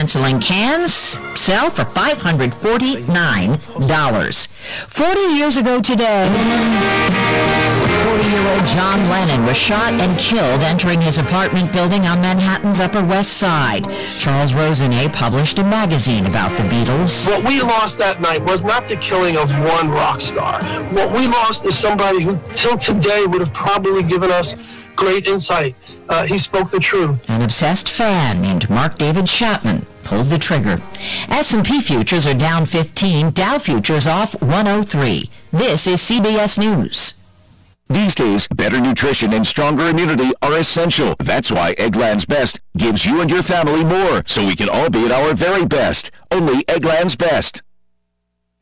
Penciling cans sell for $549. 40 years ago today, 40-year-old John Lennon was shot and killed entering his apartment building on Manhattan's Upper West Side. Charles Rosenay published a magazine about the Beatles. What we lost that night was not the killing of one rock star. What we lost is somebody who, till today, would have probably given us great insight. Uh, he spoke the truth. An obsessed fan named Mark David Chapman pulled the trigger. S&P futures are down 15, Dow futures off 103. This is CBS News. These days, better nutrition and stronger immunity are essential. That's why Eggland's Best gives you and your family more, so we can all be at our very best. Only Eggland's Best.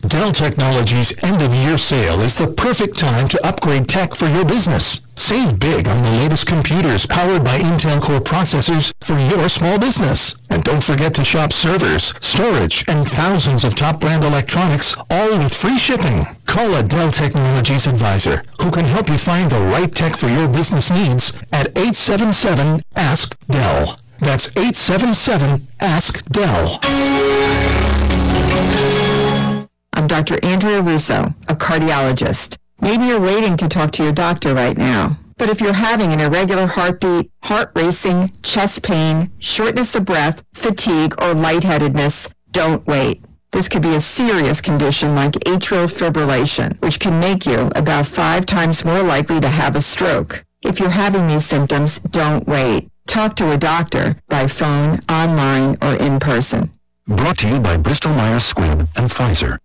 Dell Technologies end-of-year sale is the perfect time to upgrade tech for your business. Save big on the latest computers powered by Intel Core processors for your small business. And don't forget to shop servers, storage, and thousands of top brand electronics, all with free shipping. Call a Dell Technologies advisor who can help you find the right tech for your business needs at 877-ASK-DELL. That's 877-ASK-DELL. I'm Dr. Andrea Russo, a cardiologist. Maybe you're waiting to talk to your doctor right now. But if you're having an irregular heartbeat, heart racing, chest pain, shortness of breath, fatigue, or lightheadedness, don't wait. This could be a serious condition like atrial fibrillation, which can make you about five times more likely to have a stroke. If you're having these symptoms, don't wait. Talk to a doctor by phone, online, or in person. Brought to you by Bristol Myers Squibb and Pfizer.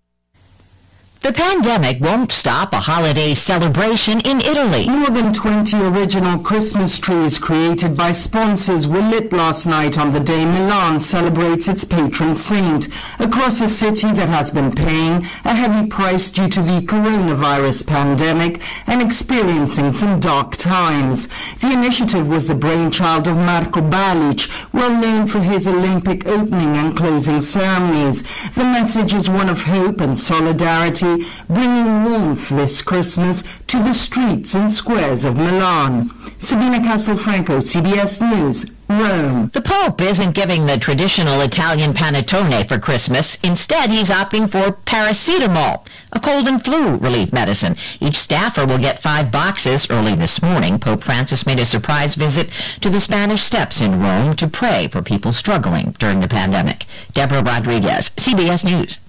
The pandemic won't stop a holiday celebration in Italy. More than 20 original Christmas trees created by sponsors were lit last night on the day Milan celebrates its patron saint, across a city that has been paying a heavy price due to the coronavirus pandemic and experiencing some dark times. The initiative was the brainchild of Marco Balich, well known for his Olympic opening and closing ceremonies. The message is one of hope and solidarity bringing warmth this Christmas to the streets and squares of Milan. Sabina Castelfranco, CBS News, Rome. The Pope isn't giving the traditional Italian panettone for Christmas. Instead, he's opting for paracetamol, a cold and flu relief medicine. Each staffer will get five boxes. Early this morning, Pope Francis made a surprise visit to the Spanish Steps in Rome to pray for people struggling during the pandemic. Deborah Rodriguez, CBS News.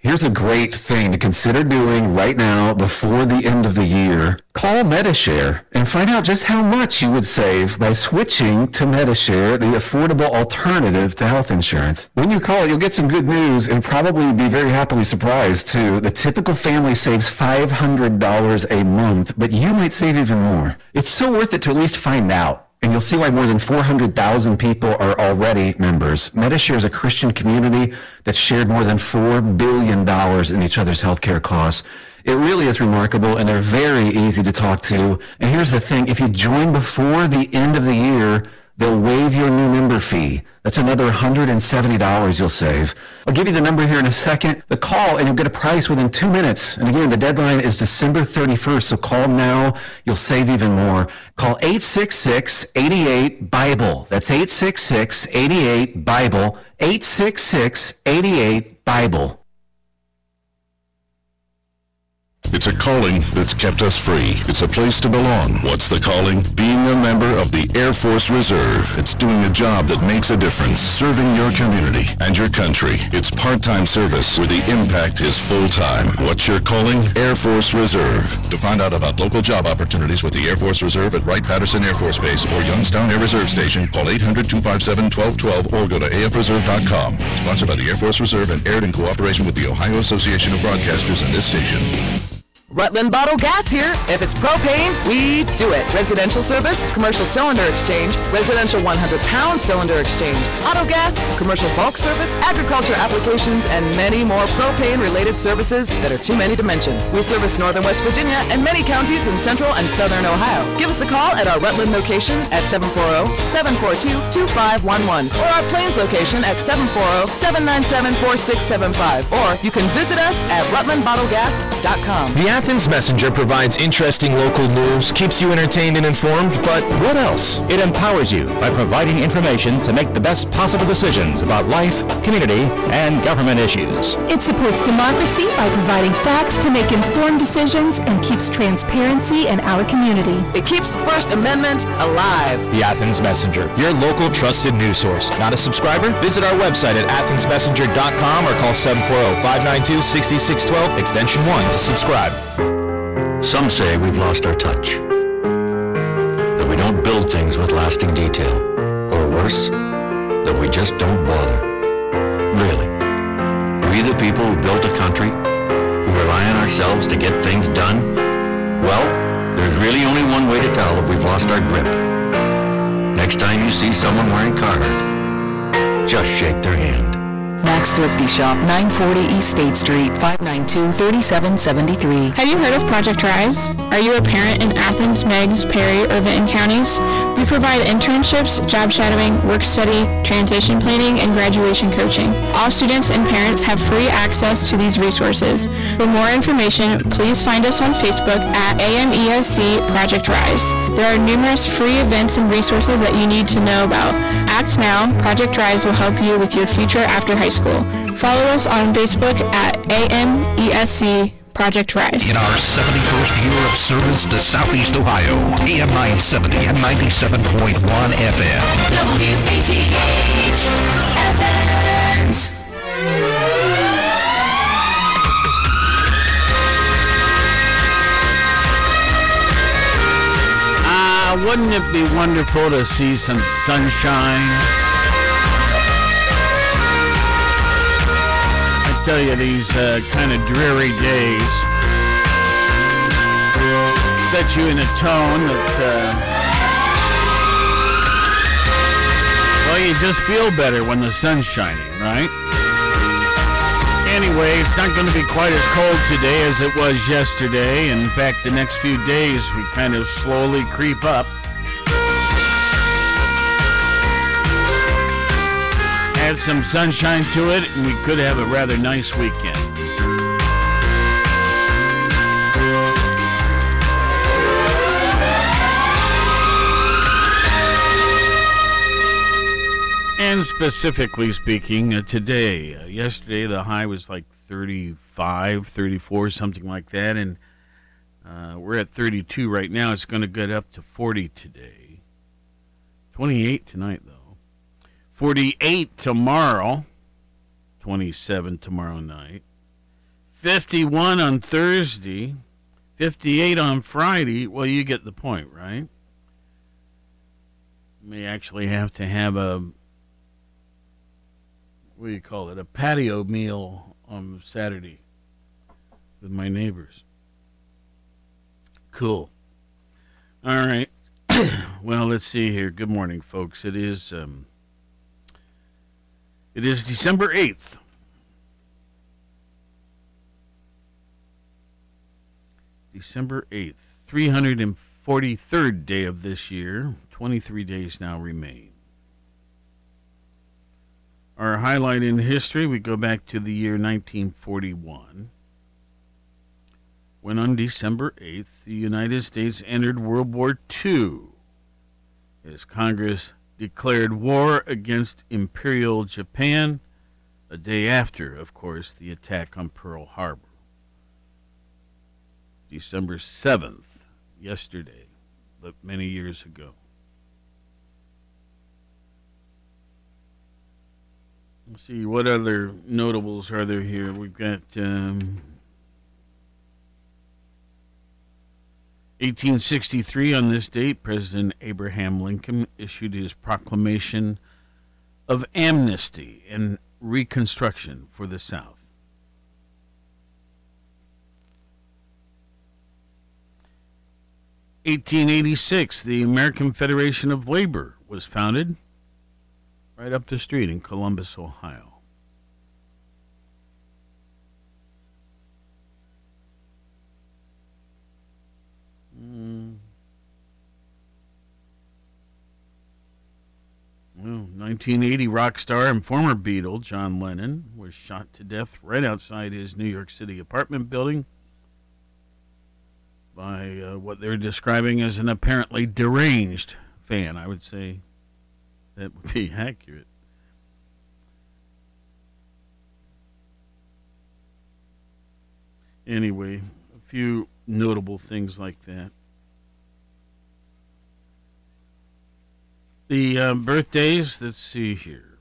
Here's a great thing to consider doing right now before the end of the year. Call Medishare and find out just how much you would save by switching to Medishare, the affordable alternative to health insurance. When you call, you'll get some good news and probably be very happily surprised too. The typical family saves $500 a month, but you might save even more. It's so worth it to at least find out. And you'll see why more than 400,000 people are already members. Medishare is a Christian community that's shared more than $4 billion in each other's healthcare costs. It really is remarkable, and they're very easy to talk to. And here's the thing, if you join before the end of the year, they'll waive your new member fee. That's another $170 you'll save. I'll give you the number here in a second. The call, and you'll get a price within two minutes. And again, the deadline is December 31st, so call now. You'll save even more. Call 866-88-BIBLE. That's 866-88-BIBLE. 866-88-BIBLE. It's a calling that's kept us free. It's a place to belong. What's the calling? Being a member of the Air Force Reserve. It's doing a job that makes a difference, serving your community and your country. It's part-time service where the impact is full-time. What's your calling? Air Force Reserve. To find out about local job opportunities with the Air Force Reserve at Wright-Patterson Air Force Base or Youngstown Air Reserve Station, call 800-257-1212 or go to afreserve.com. Sponsored by the Air Force Reserve and aired in cooperation with the Ohio Association of Broadcasters and this station. Rutland Bottle Gas here. If it's propane, we do it. Residential service, commercial cylinder exchange, residential 100-pound cylinder exchange, auto gas, commercial bulk service, agriculture applications, and many more propane-related services that are too many to mention. We service northern West Virginia and many counties in central and southern Ohio. Give us a call at our Rutland location at 740-742-2511 or our Plains location at 740-797-4675 or you can visit us at rutlandbottlegas.com. The Athens Messenger provides interesting local news, keeps you entertained and informed, but what else? It empowers you by providing information to make the best possible decisions about life, community, and government issues. It supports democracy by providing facts to make informed decisions and keeps transparency in our community. It keeps the First Amendment alive. The Athens Messenger, your local trusted news source. Not a subscriber? Visit our website at athensmessenger.com or call 740-592-6612 extension 1 to subscribe. Some say we've lost our touch. That we don't build things with lasting detail. Or worse, that we just don't bother. Really. We the people who built a country? Who rely on ourselves to get things done? Well, there's really only one way to tell if we've lost our grip. Next time you see someone wearing Carhartt, just shake their hand. Max Thrifty Shop, 940 East State Street, 592-3773. Have you heard of Project Rise? Are you a parent in Athens, Meigs, Perry, or Vinton counties? We provide internships, job shadowing, work study, transition planning, and graduation coaching. All students and parents have free access to these resources. For more information, please find us on Facebook at AMESC Project Rise. There are numerous free events and resources that you need to know about. Act now. Project Rise will help you with your future after high school. Follow us on Facebook at AMESC Project Rise. In our 71st year of service to Southeast Ohio, AM 970 and 97.1 FM. WATH Athens. Wouldn't it be wonderful to see some sunshine? I tell you, these uh, kind of dreary days set you in a tone that, uh, well, you just feel better when the sun's shining, right? Anyway, it's not going to be quite as cold today as it was yesterday. In fact, the next few days we kind of slowly creep up. Add some sunshine to it, and we could have a rather nice weekend. Specifically speaking, uh, today, uh, yesterday the high was like 35, 34, something like that, and uh, we're at 32 right now. It's going to get up to 40 today. 28 tonight, though. 48 tomorrow. 27 tomorrow night. 51 on Thursday. 58 on Friday. Well, you get the point, right? May actually have to have a what do you call it? A patio meal on Saturday with my neighbors. Cool. All right. well, let's see here. Good morning, folks. It is um, it is December eighth. December eighth, three hundred and forty-third day of this year. Twenty-three days now remain. Our highlight in history, we go back to the year 1941, when on December 8th, the United States entered World War II as Congress declared war against Imperial Japan, a day after, of course, the attack on Pearl Harbor. December 7th, yesterday, but many years ago. Let's see, what other notables are there here? We've got um, 1863 on this date, President Abraham Lincoln issued his proclamation of amnesty and reconstruction for the South. Eighteen eighty six, the American Federation of Labor was founded right up the street in Columbus, Ohio. Mm. Well, 1980 rock star and former Beatle John Lennon was shot to death right outside his New York City apartment building by uh, what they're describing as an apparently deranged fan. I would say that would be accurate. Anyway, a few notable things like that. The uh, birthdays, let's see here.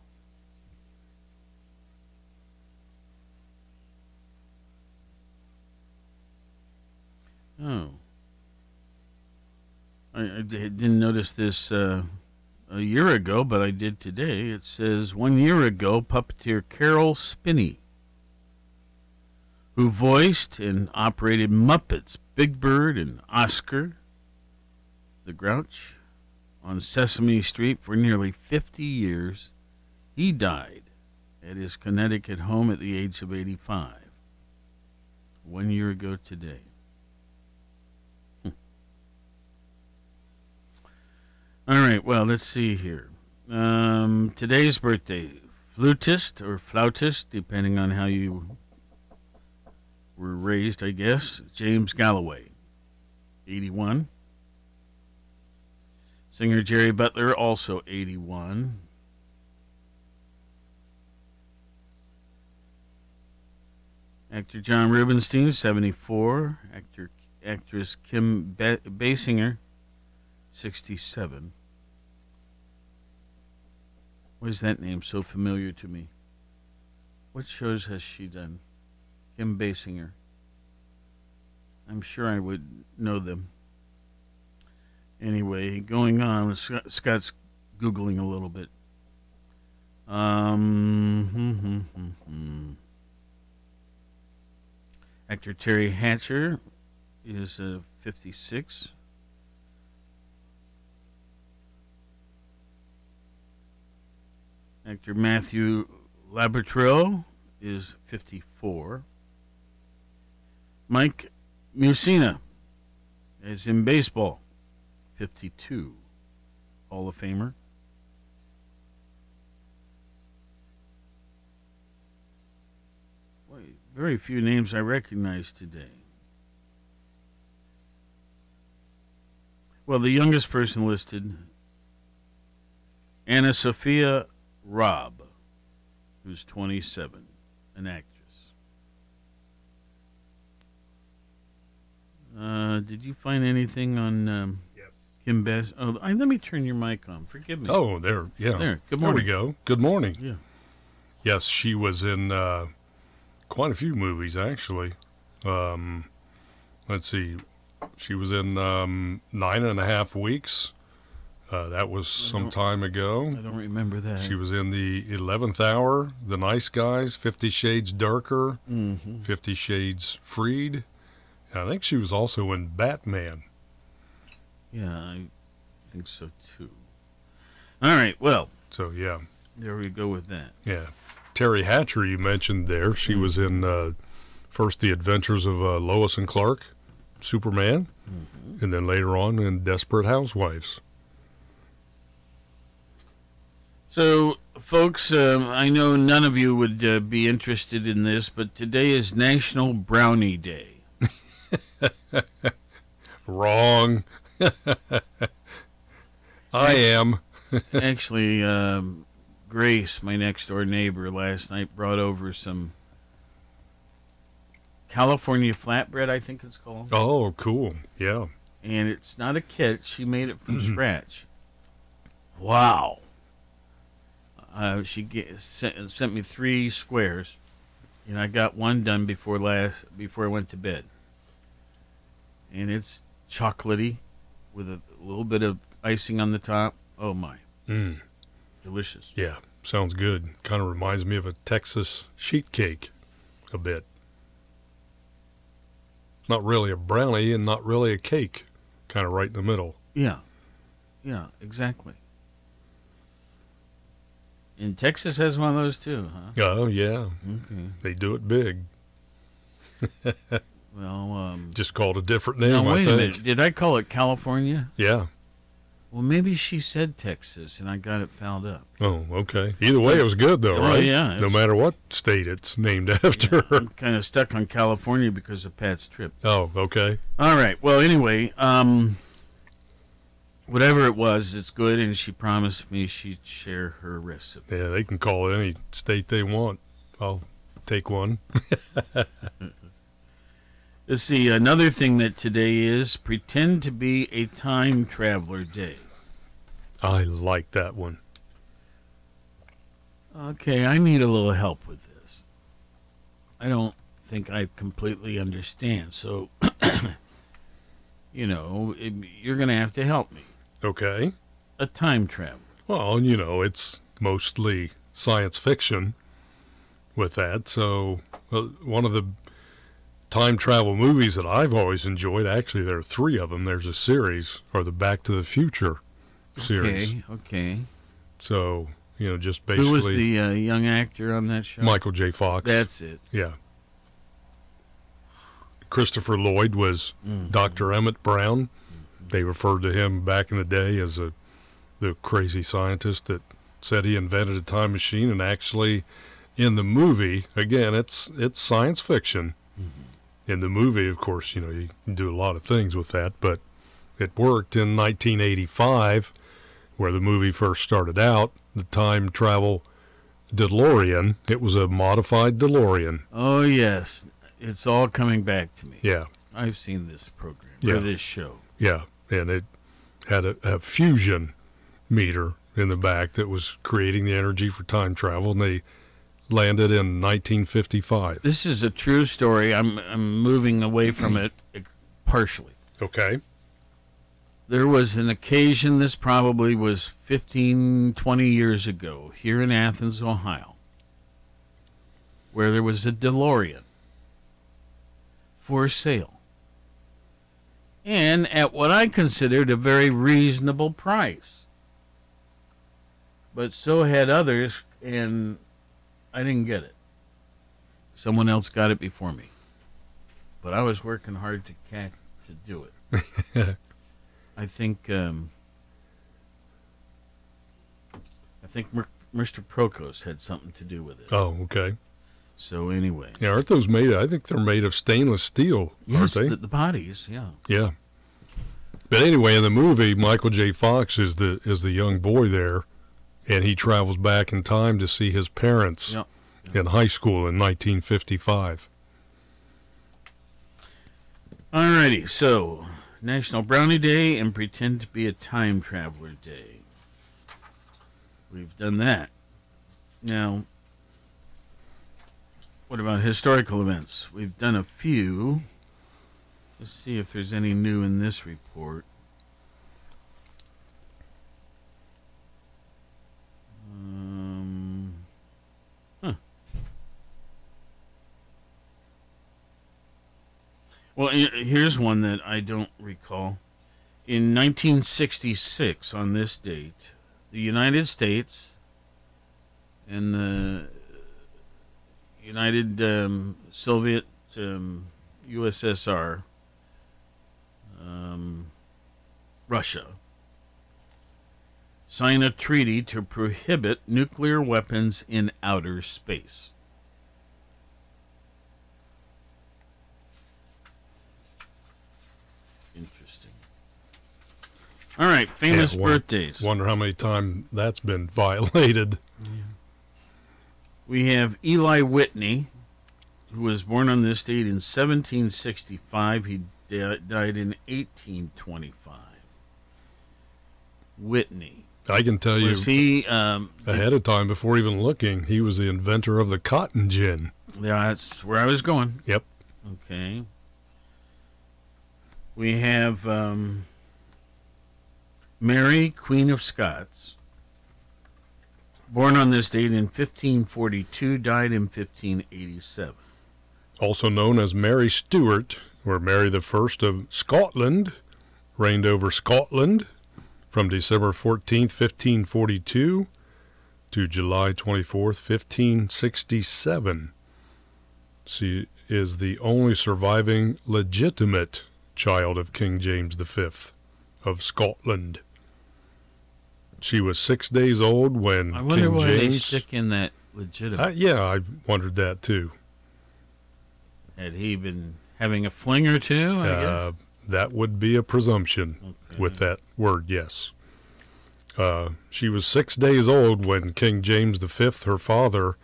Oh. I, I didn't notice this uh, a year ago, but I did today. It says one year ago, puppeteer Caroll Spinney, who voiced and operated Muppets, Big Bird, and Oscar the Grouch on Sesame Street for nearly 50 years, he died at his Connecticut home at the age of 85. One year ago today. All right, well, let's see here. Um, today's birthday, flutist or flautist, depending on how you were raised, I guess. James Galway, 81. Singer Jerry Butler, also 81. Actor John Rubinstein, 74. Actor actress Kim ba- Basinger, 67. Why is that name so familiar to me? What shows has she done? Kim Basinger. I'm sure I would know them. Anyway, going on, Scott- Scott's Googling a little bit. Um, hmm, hmm, hmm, hmm. Actor Teri Hatcher is uh, 56. Actor Matthew Laborteaux is 54. Mike Mussina is in baseball, 52. Hall of Famer. Boy, very few names I recognize today. Well, the youngest person listed, Anna Sophia Robb, who's 27, an actress. Uh, did you find anything on um, Kim Bass? Oh, I, let me turn your mic on. Forgive me. Oh, there, yeah. There. Good morning. There we go. Good morning. Yeah. Yes, she was in uh, quite a few movies actually. Um, let's see, she was in um, Nine and a Half Weeks. Uh, that was some time ago. I don't remember that. She was in the Eleventh Hour, The Nice Guys, Fifty Shades Darker, Mhm. Fifty Shades Freed. And I think she was also in Batman. Yeah, I think so too. All right. Well, So yeah, there we go with that. Yeah. Teri Hatcher, you mentioned there. She was in uh, first The Adventures of uh, Lois and Clark, Superman, and then later on in Desperate Housewives. So, folks, um, I know none of you would uh, be interested in this, but today is National Brownie Day. Wrong. I am. Actually, um, Grace, my next door neighbor, last night brought over some California flatbread, I think it's called. Oh, cool. Yeah. And it's not a kit, she made it from scratch. Wow. Uh, she get, sent, sent me three squares, and I got one done before last before I went to bed. And it's chocolatey, with a little bit of icing on the top. Oh my, Mm. delicious! Yeah, sounds good. Kind of reminds me of a Texas sheet cake a bit. Not really a brownie and not really a cake. Kind of right in the middle. Yeah, yeah, exactly. And Texas has one of those too, huh? Oh, yeah. Okay. They do it big. Well, um, Just called a different name, now I wait a minute. Did I call it California? Yeah. Well, maybe she said Texas, and I got it fouled up. Oh, okay. Either way, it was good though, Oh, right? yeah, No matter what state it's named after. I'm kind of stuck on California because of Pat's trip. oh, okay. All right. Well, anyway, um, whatever it was, it's good, and she promised me she'd share her recipe. Yeah, they can call it any state they want. I'll take one. Mm-hmm. Let's see. Another thing that today is pretend to be a time traveler day. I like that one. Okay, I need a little help with this. I don't think I completely understand. So, you know, it, you're going to have to help me. Okay. A time travel. Well, you know, it's mostly science fiction with that. So, well, one of the time travel movies that I've always enjoyed, actually, there are three of them. There's a series, or the Back to the Future series. Okay, okay. So, you know, just basically. Who was the uh, young actor on that show? Michael J. Fox. That's it. Yeah. Christopher Lloyd was Mhm. Dr. Emmett Brown. They referred to him back in the day as a the crazy scientist that said he invented a time machine and actually in the movie again it's it's science fiction. Mm-hmm. In the movie, of course, you know, you can do a lot of things with that, but it worked in 1985 where the movie first started out, the time travel DeLorean. It was a modified DeLorean. Oh, yes. It's all coming back to me. Yeah. I've seen this program, Yeah. or this show. Yeah, and it had a, a fusion meter in the back that was creating the energy for time travel, and they landed in 1955. This is a true story. I'm, I'm moving away from it eh, partially. Okay. There was an occasion, this probably was 15, 20 years ago, here in Athens, Ohio, where there was a DeLorean for sale. And at what I considered a very reasonable price. But so had others, and I didn't get it. Someone else got it before me. But I was working hard to catch to do it. I think um, I think Mr. Prokos had something to do with it. Oh, okay. So anyway, Yeah, aren't those made? I think they're made of stainless steel, yes, aren't they? the, the bodies, yeah. Yeah. But anyway, in the movie, Michael J. Fox is the is the young boy there, and he travels back in time to see his parents Yeah. in high school in 1955. Alrighty, so National Brownie Day and Pretend to be a Time Traveler Day. We've done that. Now, what about historical events? We've done a few. Let's see if there's any new in this report. Um, huh. Well, here's one that I don't recall. In 1966, on this date, the United States and the United um, Soviet um, USSR, um, Russia, sign a treaty to prohibit nuclear weapons in outer space. Interesting. All right, famous Yeah, won- birthdays. Wonder how many times that's been violated. We have Eli Whitney, who was born on this date in 1765. He di- died in 1825. Whitney. I can tell you Was he um, ahead of time before even looking. He was the inventor of the cotton gin. Yeah, that's where I was going. Yep. Okay. We have um, Mary, Queen of Scots, born on this date in 1542, died in 1587. Also known as Mary Stuart, or Mary First of Scotland, reigned over Scotland from December 14th, 1542 to July 24th, 1567. She is the only surviving legitimate child of King James V of Scotland. She was six days old when I wonder King why they James. stick in that legitimate. Uh, yeah, I wondered that too. Had he been having a fling or two? I Uh, guess. that would be a presumption with that word, yes. Uh, she was six days old when King James V, her father,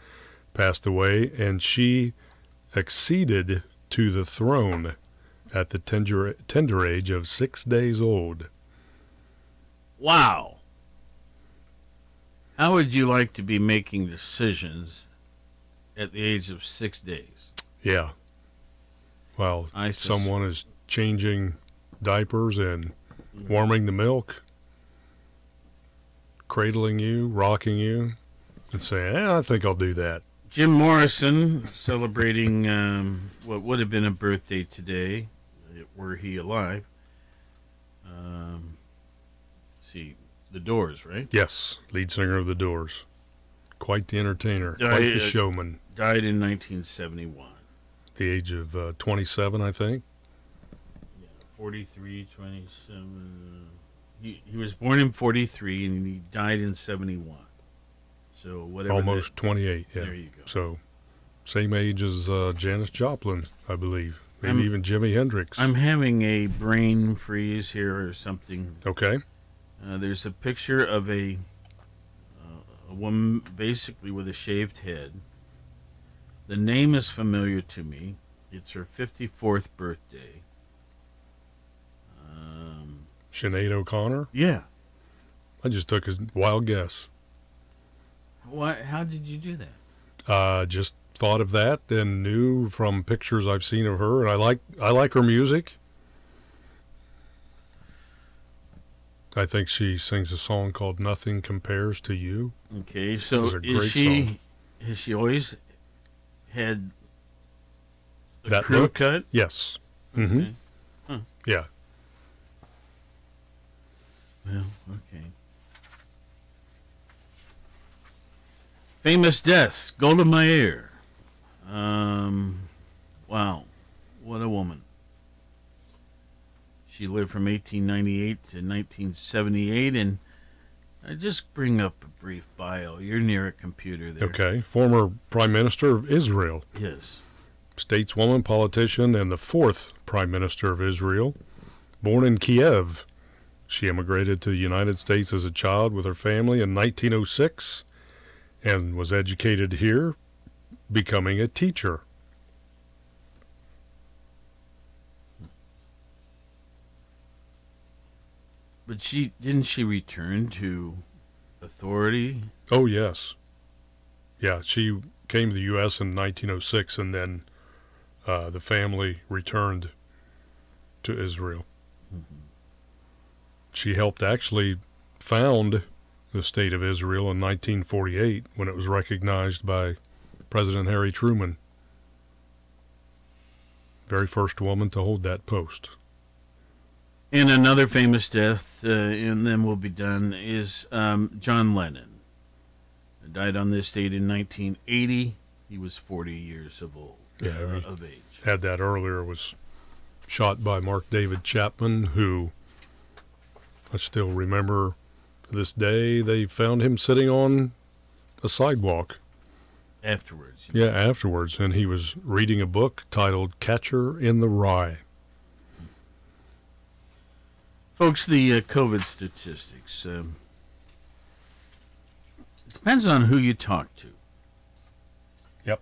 passed away, and she acceded to the throne at the tender, tender age of six days old. Wow. How would you like to be making decisions at the age of six days? Yeah. Well, someone is changing diapers and warming the milk, cradling you, rocking you, and saying, eh, I think I'll do that. Jim Morrison celebrating um, what would have been a birthday today, were he alive. Um, see, The Doors, right? Yes, lead singer of the Doors. Quite the entertainer, quite the uh, showman. Died in 1971. At the age of uh, 27, I think. Yeah, 43, 27. He, he was born in 43 and he died in 71. So whatever. that- Almost 28, yeah. There you go. So, same age as uh, Janis Joplin, I believe. Maybe I'm- even Jimi Hendrix. I'm having a brain freeze here or something. Okay. Uh, there's a picture of a uh, a woman basically with a shaved head. The name is familiar to me. It's her 54th birthday. Um, Sinead O'Connor? Yeah. I just took a wild guess. what? How did you do that? Uh, just thought of that and knew from pictures I've seen of her, and I like I like her music. I think she sings a song called "Nothing Compares to You." Okay, so is she song. has she always had a That crew look? cut? Yes. Mm-hmm. Okay. Huh. Yeah. Well, okay. Famous deaths. Golda Meir. Um, wow, what a woman. She lived from 1898 to 1978, and I just bring up a brief bio. You're near a computer there. Okay. Former Prime Minister of Israel. Yes. Stateswoman, politician, and the fourth Prime Minister of Israel. Born in Kiev, she immigrated to the United States as a child with her family in 1906 and was educated here, becoming a teacher. But she didn't she return to authority? Oh, yes. Yeah, she came to the U.S. in 1906 and then uh, the family returned to Israel. She helped actually found the state of Israel in 1948 when it was recognized by President Harry Truman. Very first woman to hold that post. And another famous death, uh, and then we'll be done, is um, John Lennon. Died on this date in 1980. He was 40 years of old, uh, Yeah, we of age. had that earlier. Was shot by Mark David Chapman, who I still remember to this day. They found him sitting on a sidewalk. Afterwards. Yeah, afterwards, and he was reading a book titled "Catcher in the Rye." Folks, the uh, COVID statistics. Um, it depends on who you talk to. Yep.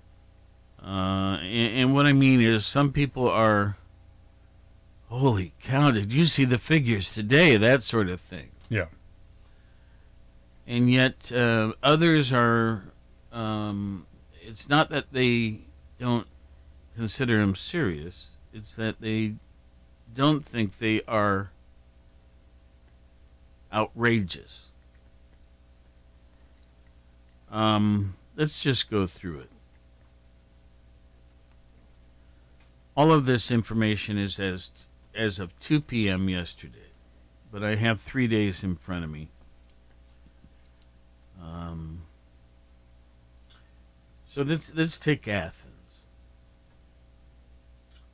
Uh, and, and what I mean is, some people are, holy cow, did you see the figures today? That sort of thing. Yeah. And yet, uh, others are, um, it's not that they don't consider them serious, it's that they don't think they are outrageous. Um, let's just go through it. All of this information is as as of 2 p.m. yesterday, but I have three days in front of me. Um, so let's let's take Athens.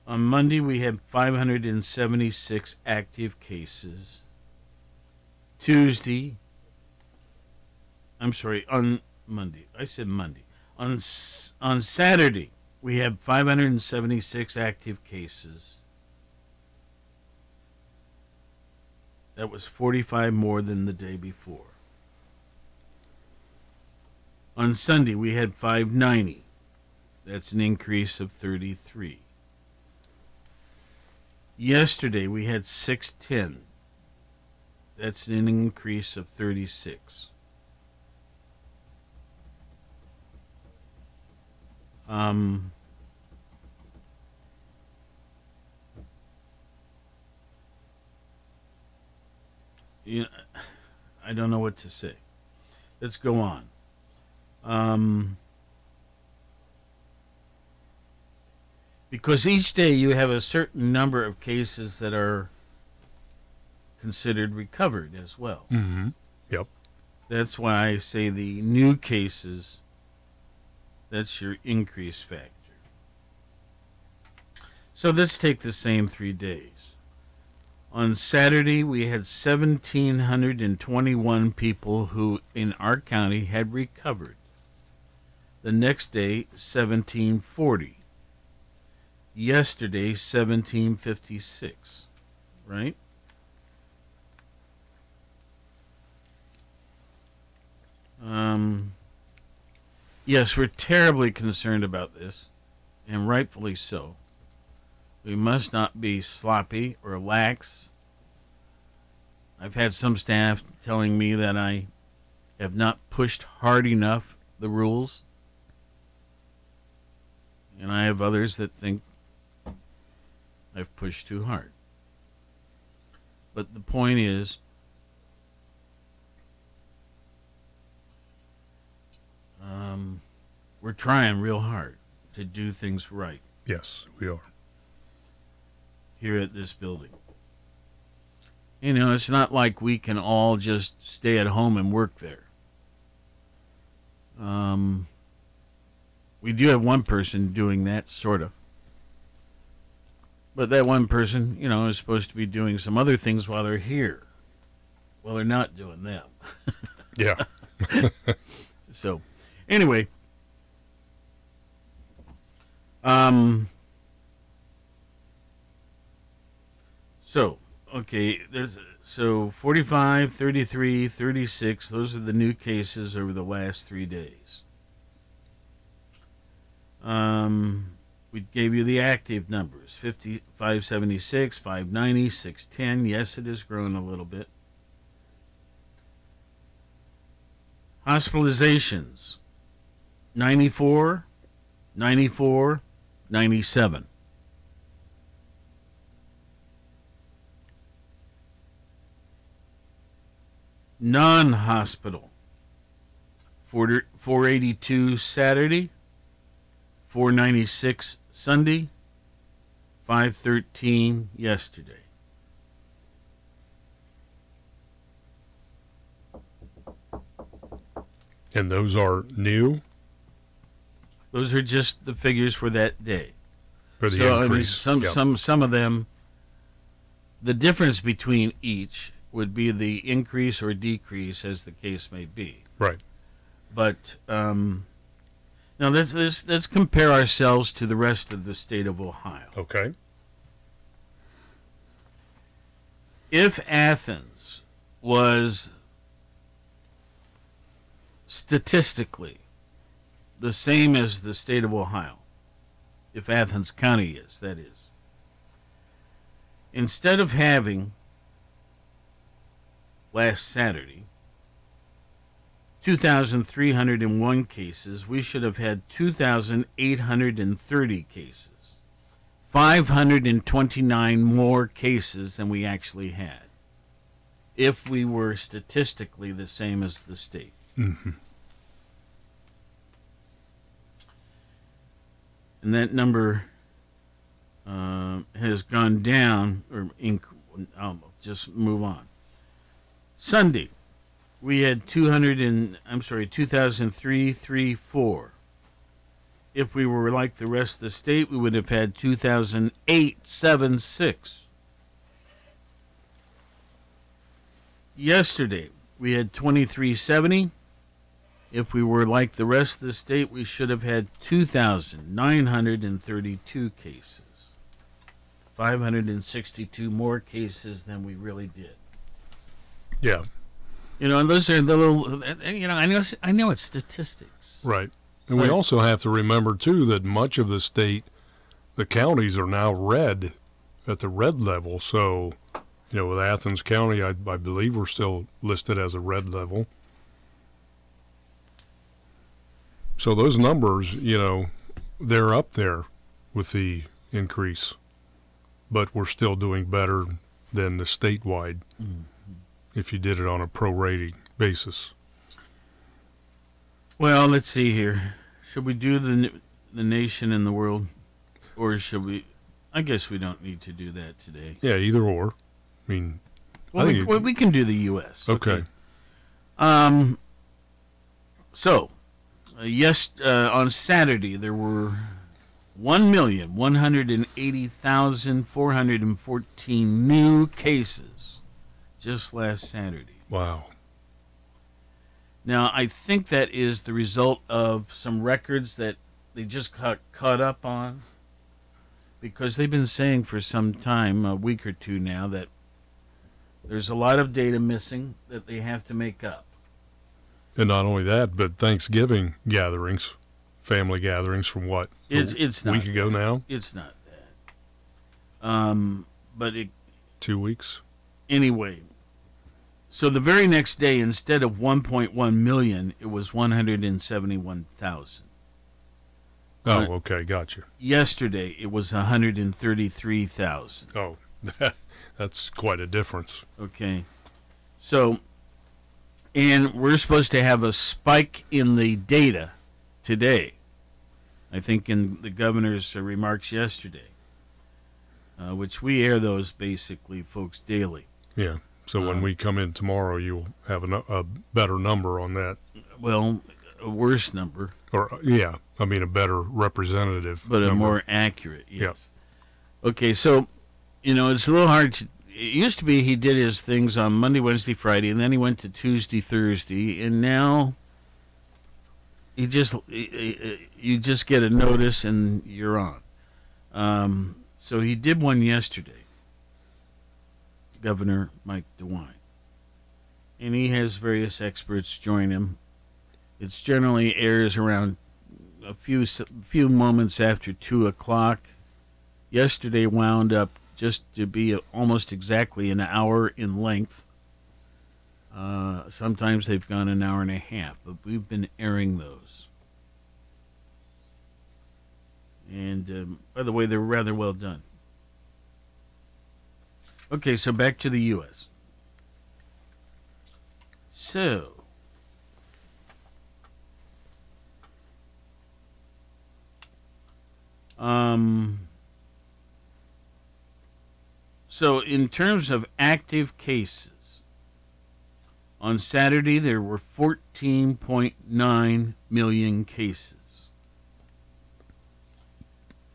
On Monday, we had 576 active cases. Tuesday, I'm sorry, on Monday. I said Monday. On on Saturday, we have 576 active cases. That was 45 more than the day before. On Sunday, we had 590. That's an increase of 33. Yesterday, we had 610. That's an increase of 36. Um, you know, I don't know what to say. Let's go on. Um, because each day you have a certain number of cases that are considered recovered as well. Mm-hmm. Yep. That's why I say the new cases, that's your increase factor. So let's take the same three days. On Saturday, we had 1,721 people who in our county had recovered. The next day, 1,740. Yesterday, 1,756. Right? Um, yes, we're terribly concerned about this, and rightfully so. We must not be sloppy or lax. I've had some staff telling me that I have not pushed hard enough the rules, and I have others that think I've pushed too hard. But the point is, um, we're trying real hard to do things right Yes, we are. here at this building. You know, it's not like we can all just stay at home and work there. Um, we do have one person doing that, sort of. But that one person, you know, is supposed to be doing some other things while they're here. Well, they're not doing them. Yeah. so, anyway, um, so okay, there's so 45, 33, 36. Those are the new cases over the last three days. Um, we gave you the active numbers 50, 576, 590, 610. Yes, it has grown a little bit. Hospitalizations 94, 94, 97. Non hospital 482 Saturday, 496 Sunday, 513 yesterday. And those are new Those are just the figures for that day. for the so I mean, increase. some Yep. some some of them, the difference between each would be the increase or decrease, as the case may be. Right. But um, now let's, let's let's compare ourselves to the rest of the state of Ohio. Okay. If Athens was statistically the same as the state of Ohio, if Athens County is, that is, instead of having last Saturday 2,301 cases, we should have had 2,830 cases. 529 more cases than we actually had if we were statistically the same as the state. Mm-hmm. And that number uh, has gone down, or inc- I'll just move on. Sunday, we had 200 and I'm sorry, 200334. If we were like the rest of the state, we would have had 200876. Yesterday, we had 2370. If we were like the rest of the state, we should have had 2,932 cases. 562 more cases than we really did. Yeah. You know, and those are the little, you know, I know, I know it's statistics. Right. And we also have to remember, too, that much of the state, the counties are now red at the red level. So, you know, with Athens County, I, I believe we're still listed as a red level. So those numbers, you know, they're up there with the increase, but we're still doing better than the statewide if you did it on a prorating basis. Well, let's see here. Should we do the the nation and the world, or should we? I guess we don't need to do that today. Yeah, either or. I mean, I Well, we, it- well, we can do the U.S. Okay. Um. So, uh, yes, uh, on Saturday there were one million one hundred and eighty thousand four hundred and fourteen new cases just last Saturday. Wow. Now, I think that is the result of some records that they just got caught up on because they've been saying for some time, a week or two now, that there's a lot of data missing that they have to make up. And not only that, but Thanksgiving gatherings, family gatherings from what? It's it's not week ago now, It's not that. Um, but it two weeks. anyway. So the very next day, instead of 1.1 million, it was 171,000. Oh, okay, gotcha. Yesterday, it was 133,000. Oh, that's quite a difference. Okay. So, and we're supposed to have a spike in the data today. I think in the governor's uh, remarks yesterday, uh, which we air those basically, folks, daily. Yeah. So when Um, we come in tomorrow, you'll have a, a better number on that. Well, a worse number, Or uh, yeah, I mean a better representative, but a more accurate. Yes. Yeah. Okay, so you know it's a little hard to. It used to be he did his things on Monday, Wednesday, Friday, and then he went to Tuesday, Thursday, and now he just you just get a notice and you're on. Um, so he did one yesterday, Governor Mike DeWine, and he has various experts join him. It's generally airs around a few few moments after two o'clock. Yesterday wound up just to be almost exactly an hour in length. Uh, sometimes they've gone an hour and a half, but we've been airing those. And um, by the way, they're rather well done. Okay, so back to the U.S. So, um, so in terms of active cases, on Saturday there were 14.9 million cases.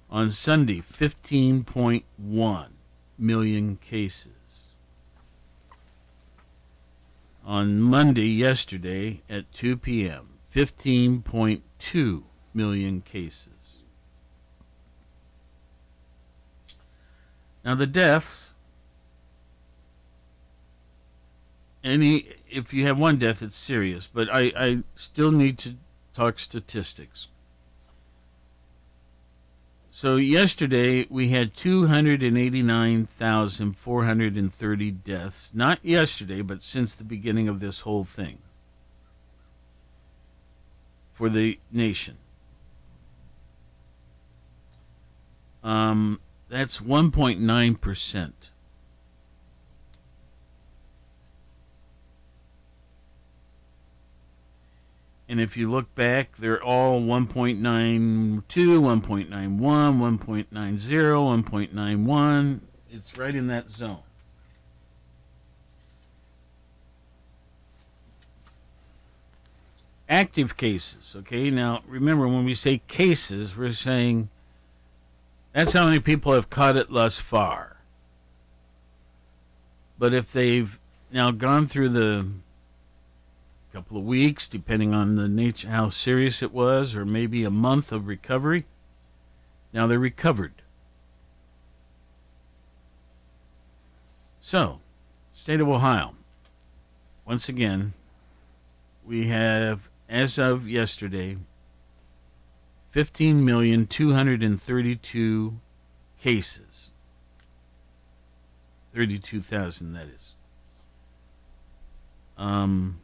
On Sunday, 15.1 million cases. On Monday, yesterday, at 2 p.m., 15.2 million cases. Now, the deaths, any, if you have one death, it's serious, but I, I still need to talk statistics. So yesterday we had 289,430 deaths. Not yesterday, but since the beginning of this whole thing. For the nation. Um, that's 1.9%. And if you look back, they're all 1.92, 1.91, 1.90, 1.91. It's right in that zone. Active cases, okay? Now, remember, when we say cases, we're saying that's how many people have caught it thus far. But if they've now gone through the couple of weeks, depending on the nature, how serious it was, or maybe a month of recovery. Now they're recovered. So, state of Ohio. Once again, we have, as of yesterday, 15,232 cases. 32,000, that is. Um,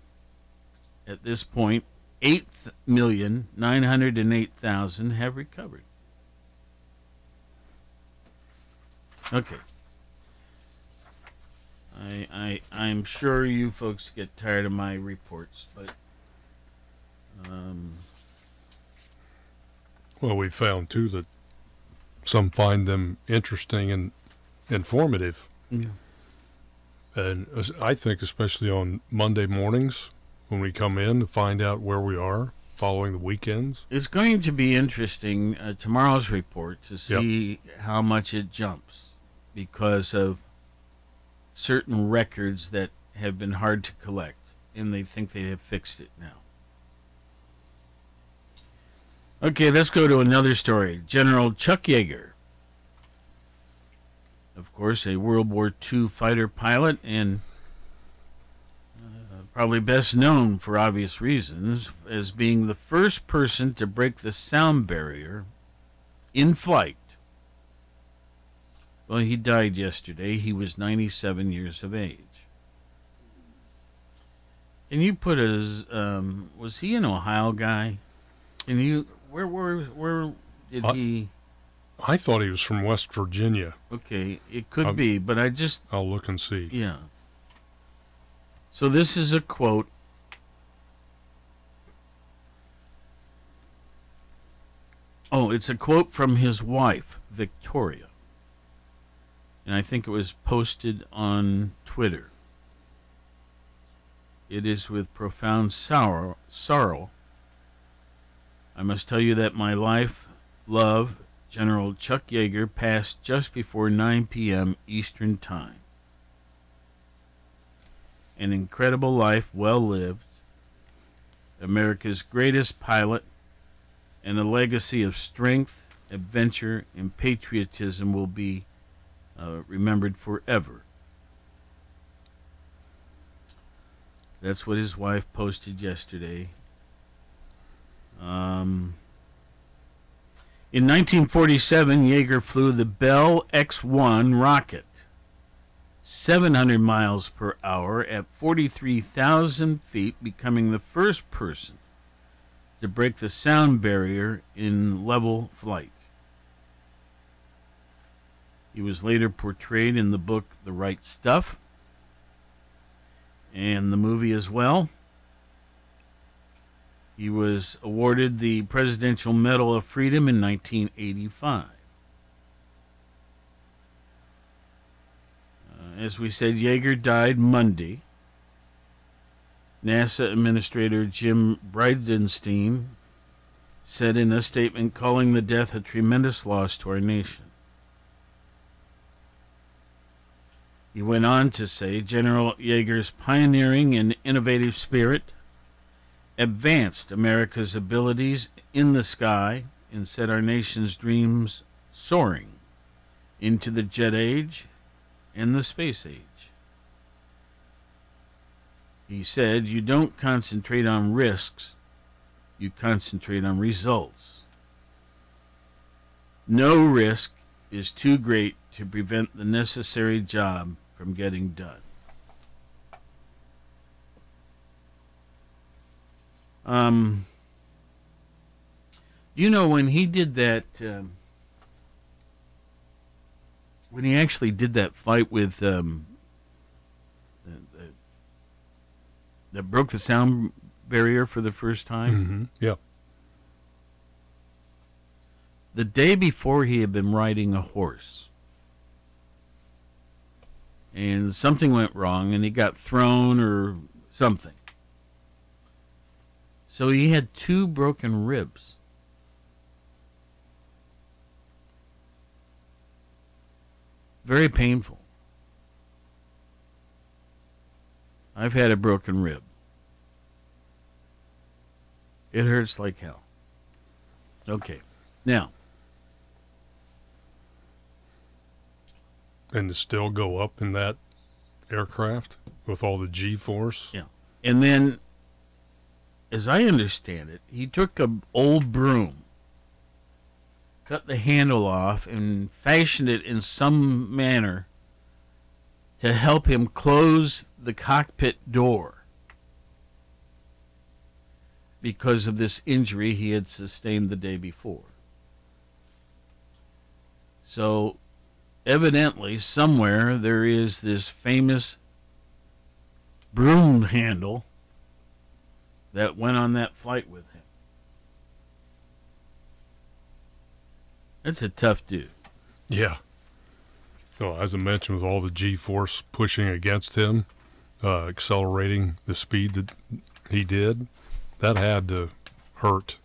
at this point, 8,908,000 have recovered. Okay. I, I, I'm sure you folks get tired of my reports, but um, Well, we found too that some find them interesting and informative. Yeah. And I think, especially on Monday mornings when we come in to find out where we are following the weekends. It's going to be interesting uh, tomorrow's report to see how much it jumps because of certain records that have been hard to collect, and they think they have fixed it now. Okay, let's go to another story. General Chuck Yeager, of course, a World War II fighter pilot and uh, probably best known for obvious reasons as being the first person to break the sound barrier in flight. Well, he died yesterday. He was 97 years of age. Can you put his? Um, was he an Ohio guy? Can you? Where? Where? Where did Uh, he? I thought he was from West Virginia. Okay, it could Um, be, but I just I'll look and see. yeah. So this is a quote. Oh, it's a quote from his wife, Victoria. And I think it was posted on Twitter. It is with profound sorrow, sorrow. I must tell you that my life, love, General Chuck Yeager passed just before 9 p.m. Eastern Time. An incredible life well lived, America's greatest pilot, and a legacy of strength, adventure, and patriotism will be uh, remembered forever. That's what his wife posted yesterday. Um, in 1947, Yeager flew the Bell X 1 rocket, 700 miles per hour at 43,000 feet, becoming the first person to break the sound barrier in level flight. He was later portrayed in the book The Right Stuff and the movie as well. He was awarded the Presidential Medal of Freedom in 1985. Uh, as we said, Yeager died Monday. NASA Administrator Jim Bridenstine said in a statement calling the death a tremendous loss to our nation. He went on to say General Yeager's pioneering and innovative spirit advanced America's abilities in the sky and set our nation's dreams soaring into the jet age and the space age. He said, You don't concentrate on risks, you concentrate on results. No risk is too great to prevent the necessary job from getting done. Um, you know, when he did that, um, when he actually did that fight with, um, the, the, that broke the sound barrier for the first time. Mm-hmm. Yeah. The day before, he had been riding a horse. And something went wrong, and he got thrown or something. So he had two broken ribs. Very painful. I've had a broken rib. It hurts like hell. Okay. Now, And to still go up in that aircraft with all the G force. Yeah. And then, as I understand it, he took an old broom, cut the handle off, and fashioned it in some manner to help him close the cockpit door because of this injury he had sustained the day before. So, evidently, somewhere there is this famous broom handle that went on that flight with him. That's a tough dude. Yeah. Well, as I mentioned, with all the G force pushing against him, uh, accelerating the speed that he did, that had to hurt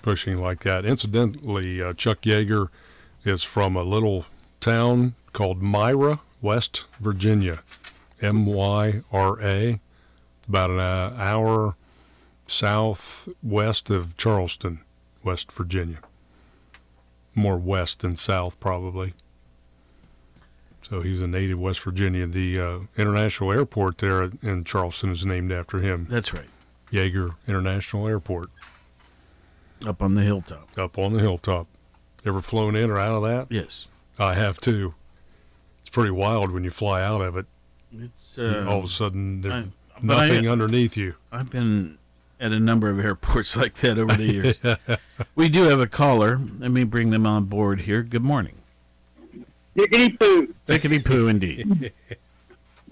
pushing like that. Incidentally, uh, Chuck Yeager is from a little town called Myra, West Virginia. M Y R A, about an uh, hour southwest of Charleston, West Virginia. More west than south, probably. So he's a native West Virginia. The uh, international airport there in Charleston is named after him. That's right. Yeager International Airport. Up on the hilltop. Up on the hilltop. Ever flown in or out of that? Yes. I have too. It's pretty wild when you fly out of it. It's uh, all of a sudden there's I- but I- nothing underneath you. I've been at a number of airports like that over the years. we do have a caller. Let me bring them on board here. Good morning. Hickety poo. Pickety poo, indeed.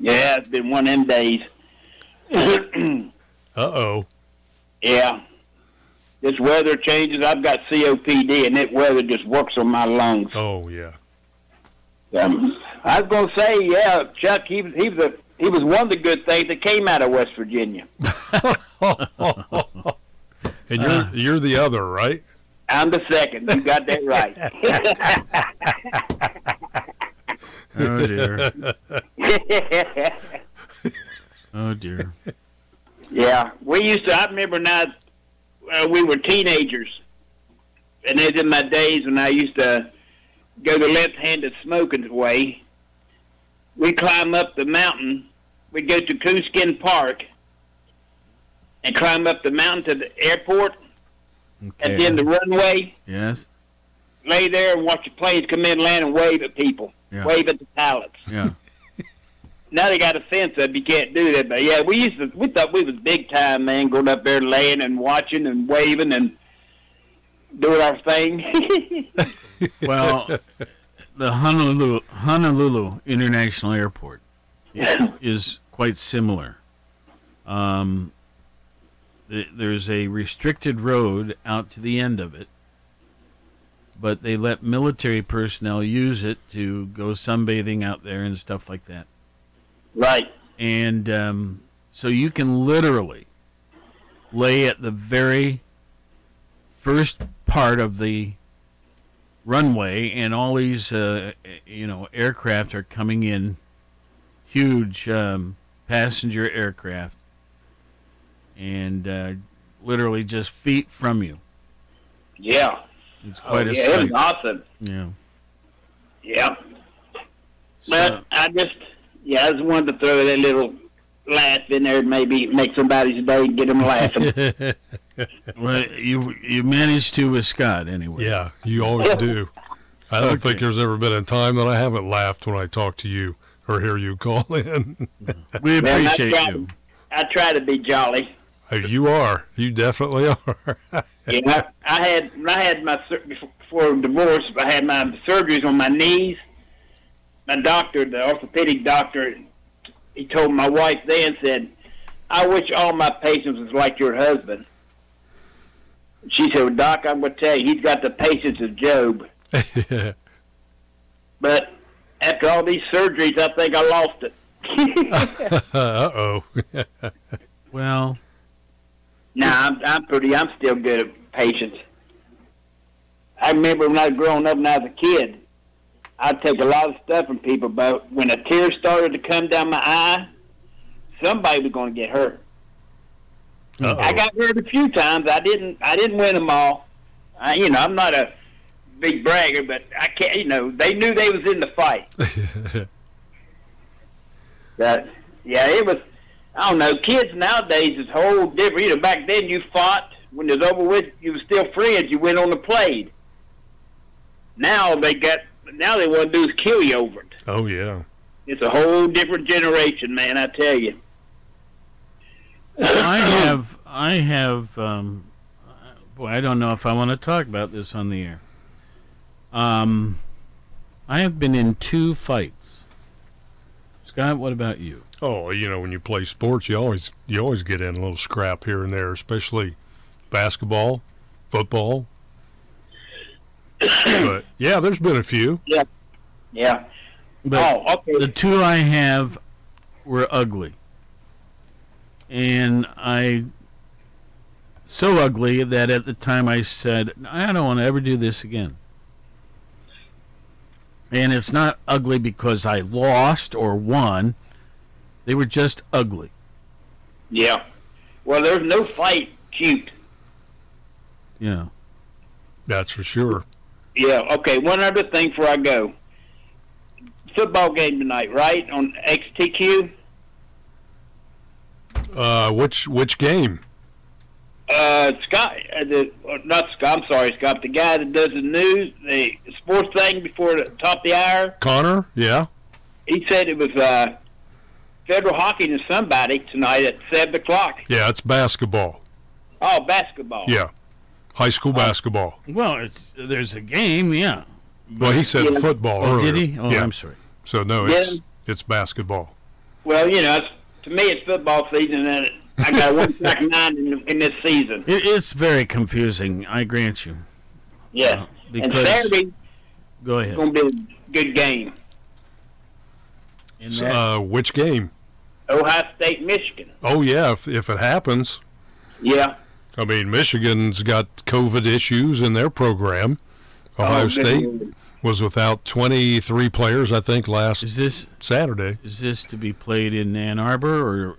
Yeah, it's been one of them days. Uh oh. Yeah. This weather changes. I've got COPD, and that weather just works on my lungs. Oh yeah. Um, I was gonna say, yeah, Chuck. He was he was a he was one of the good things that came out of West Virginia. And you're you're the other, right? I'm the second. You got that right. Oh dear. Oh dear. Yeah, we used to. I remember now. Uh, we were teenagers, and it's in my days when I used to go the left-handed smoking way. We climb up the mountain. We go to Coonskin Park and climb up the mountain to the airport, and then the runway. Yes. Lay there and watch the planes come in, land, and wave at people, Yeah. wave at the pilots. Yeah. Now they got a fence up. You can't do that. But yeah, we used to. We thought we was big time, man. Going up there, laying and watching and waving and doing our thing. Well, the Honolulu Honolulu International Airport is quite similar. Um, th- there's a restricted road out to the end of it, but they let military personnel use it to go sunbathing out there and stuff like that. Right. And um, so you can literally lay at the very first part of the runway, and all these, uh, you know, aircraft are coming in, huge um, passenger aircraft, and uh, literally just feet from you. yeah. It's Oh, quite a yeah, it was awesome. Yeah. Yeah. But I just, yeah, I just wanted to throw that little laugh in there, maybe make somebody's day, and get them laughing. Well, you you managed to with Scott anyway. Yeah, you always do. I don't Okay. think there's ever been a time that I haven't laughed when I talk to you or hear you call in. We Man, I appreciate try, you. I try to be jolly. Uh, you are. You definitely are. Yeah, I, I had I had my sur- before divorce. I had my surgeries on my knees. My doctor, the orthopedic doctor, he told my wife then said, "I wish all my patients was like your husband." She said, well, "Doc, I'm going to tell you, he's got the patience of Job." But after all these surgeries, I think I lost it. uh oh. Well, Nah, I'm, I'm pretty. I'm still good at patience. I remember when I was growing up and I was a kid, I'd take a lot of stuff from people, but when a tear started to come down my eye, somebody was going to get hurt. I got hurt a few times. I didn't. I didn't win them all. I, you know, I'm not a big bragger, but I can't. You know, they knew they was in the fight. But yeah, it was. I don't know. Kids nowadays is whole different. You know, back then you fought when it was over with. You were still friends. You went on the plate. Now they got. Now they want to do is kill you over it. Oh yeah. It's a whole different generation, man. I tell you. I have, I have, um, boy, I don't know if I want to talk about this on the air. Um, I have been in two fights. Scott, what about you? Oh, you know, when you play sports, you always you always get in a little scrap here and there, especially basketball, football. but yeah, there's been a few. Yeah. Yeah. But oh, okay. the two I have were ugly. And I so ugly that at the time I said, I don't want to ever do this again. And it's not ugly because I lost or won. They were just ugly. Yeah. Well, there's no fight cute. Yeah. That's for sure. Yeah. Okay. One other thing before I go. Football game tonight, right on XTQ. Uh, which which game? Uh, Scott, uh, the uh, not Scott. I'm sorry, Scott. The guy that does the news, the sports thing before the top of the hour. Connor? Yeah. He said it was uh, Federal Hocking to somebody tonight at seven o'clock. Yeah, it's basketball. Oh, basketball. Yeah. High school basketball. Well, it's there's a game, yeah. Well, he said Yeah. football Oh, earlier. did he? Oh, yeah. I'm sorry. So no, it's it's basketball. Well, you know, it's, to me, it's football season, and I got one track nine in, in this season. It's very confusing. I grant you. Yeah. and because- Saturday Go is ahead. going to be a good game. S- Uh, which game? Ohio State, Michigan. Oh yeah, if if it happens. Yeah. I mean, Michigan's got COVID issues in their program. Ohio Oh, State Lord. was without 23 players, I think, last Is this Saturday. Is this to be played in Ann Arbor or oh,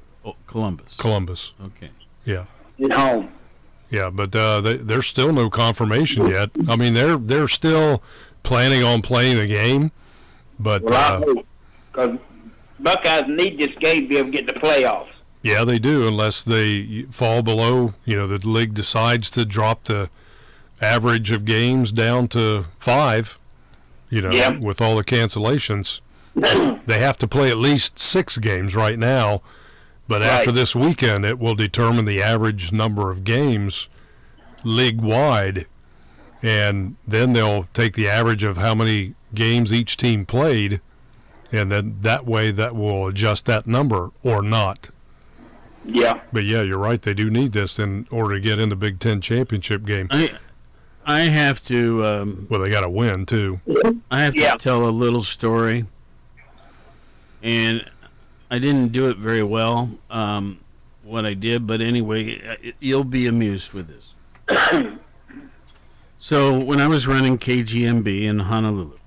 Columbus? Columbus. Okay. Yeah. At home. Yeah, but uh, they, there's still no confirmation yet. I mean, they're they're still planning on playing the game, but Well, uh. Because Buckeyes need this game to be able to get the playoffs. yeah, they do unless they fall below. You know, the league decides to drop the average of games down to five. You know, Yeah. with all the cancellations, they have to play at least six games right now. But after this weekend, it will determine the average number of games league wide, and then they'll take the average of how many games each team played, and then that way that will adjust that number or not. Yeah. But yeah, you're right. They do need this in order to get in the Big Ten championship game. I I have to. Um, well, they got to win too. I have Yeah. to tell a little story, and I didn't do it very well. Um, what I did, but anyway, you'll be amused with this. so when I was running KGMB in Honolulu,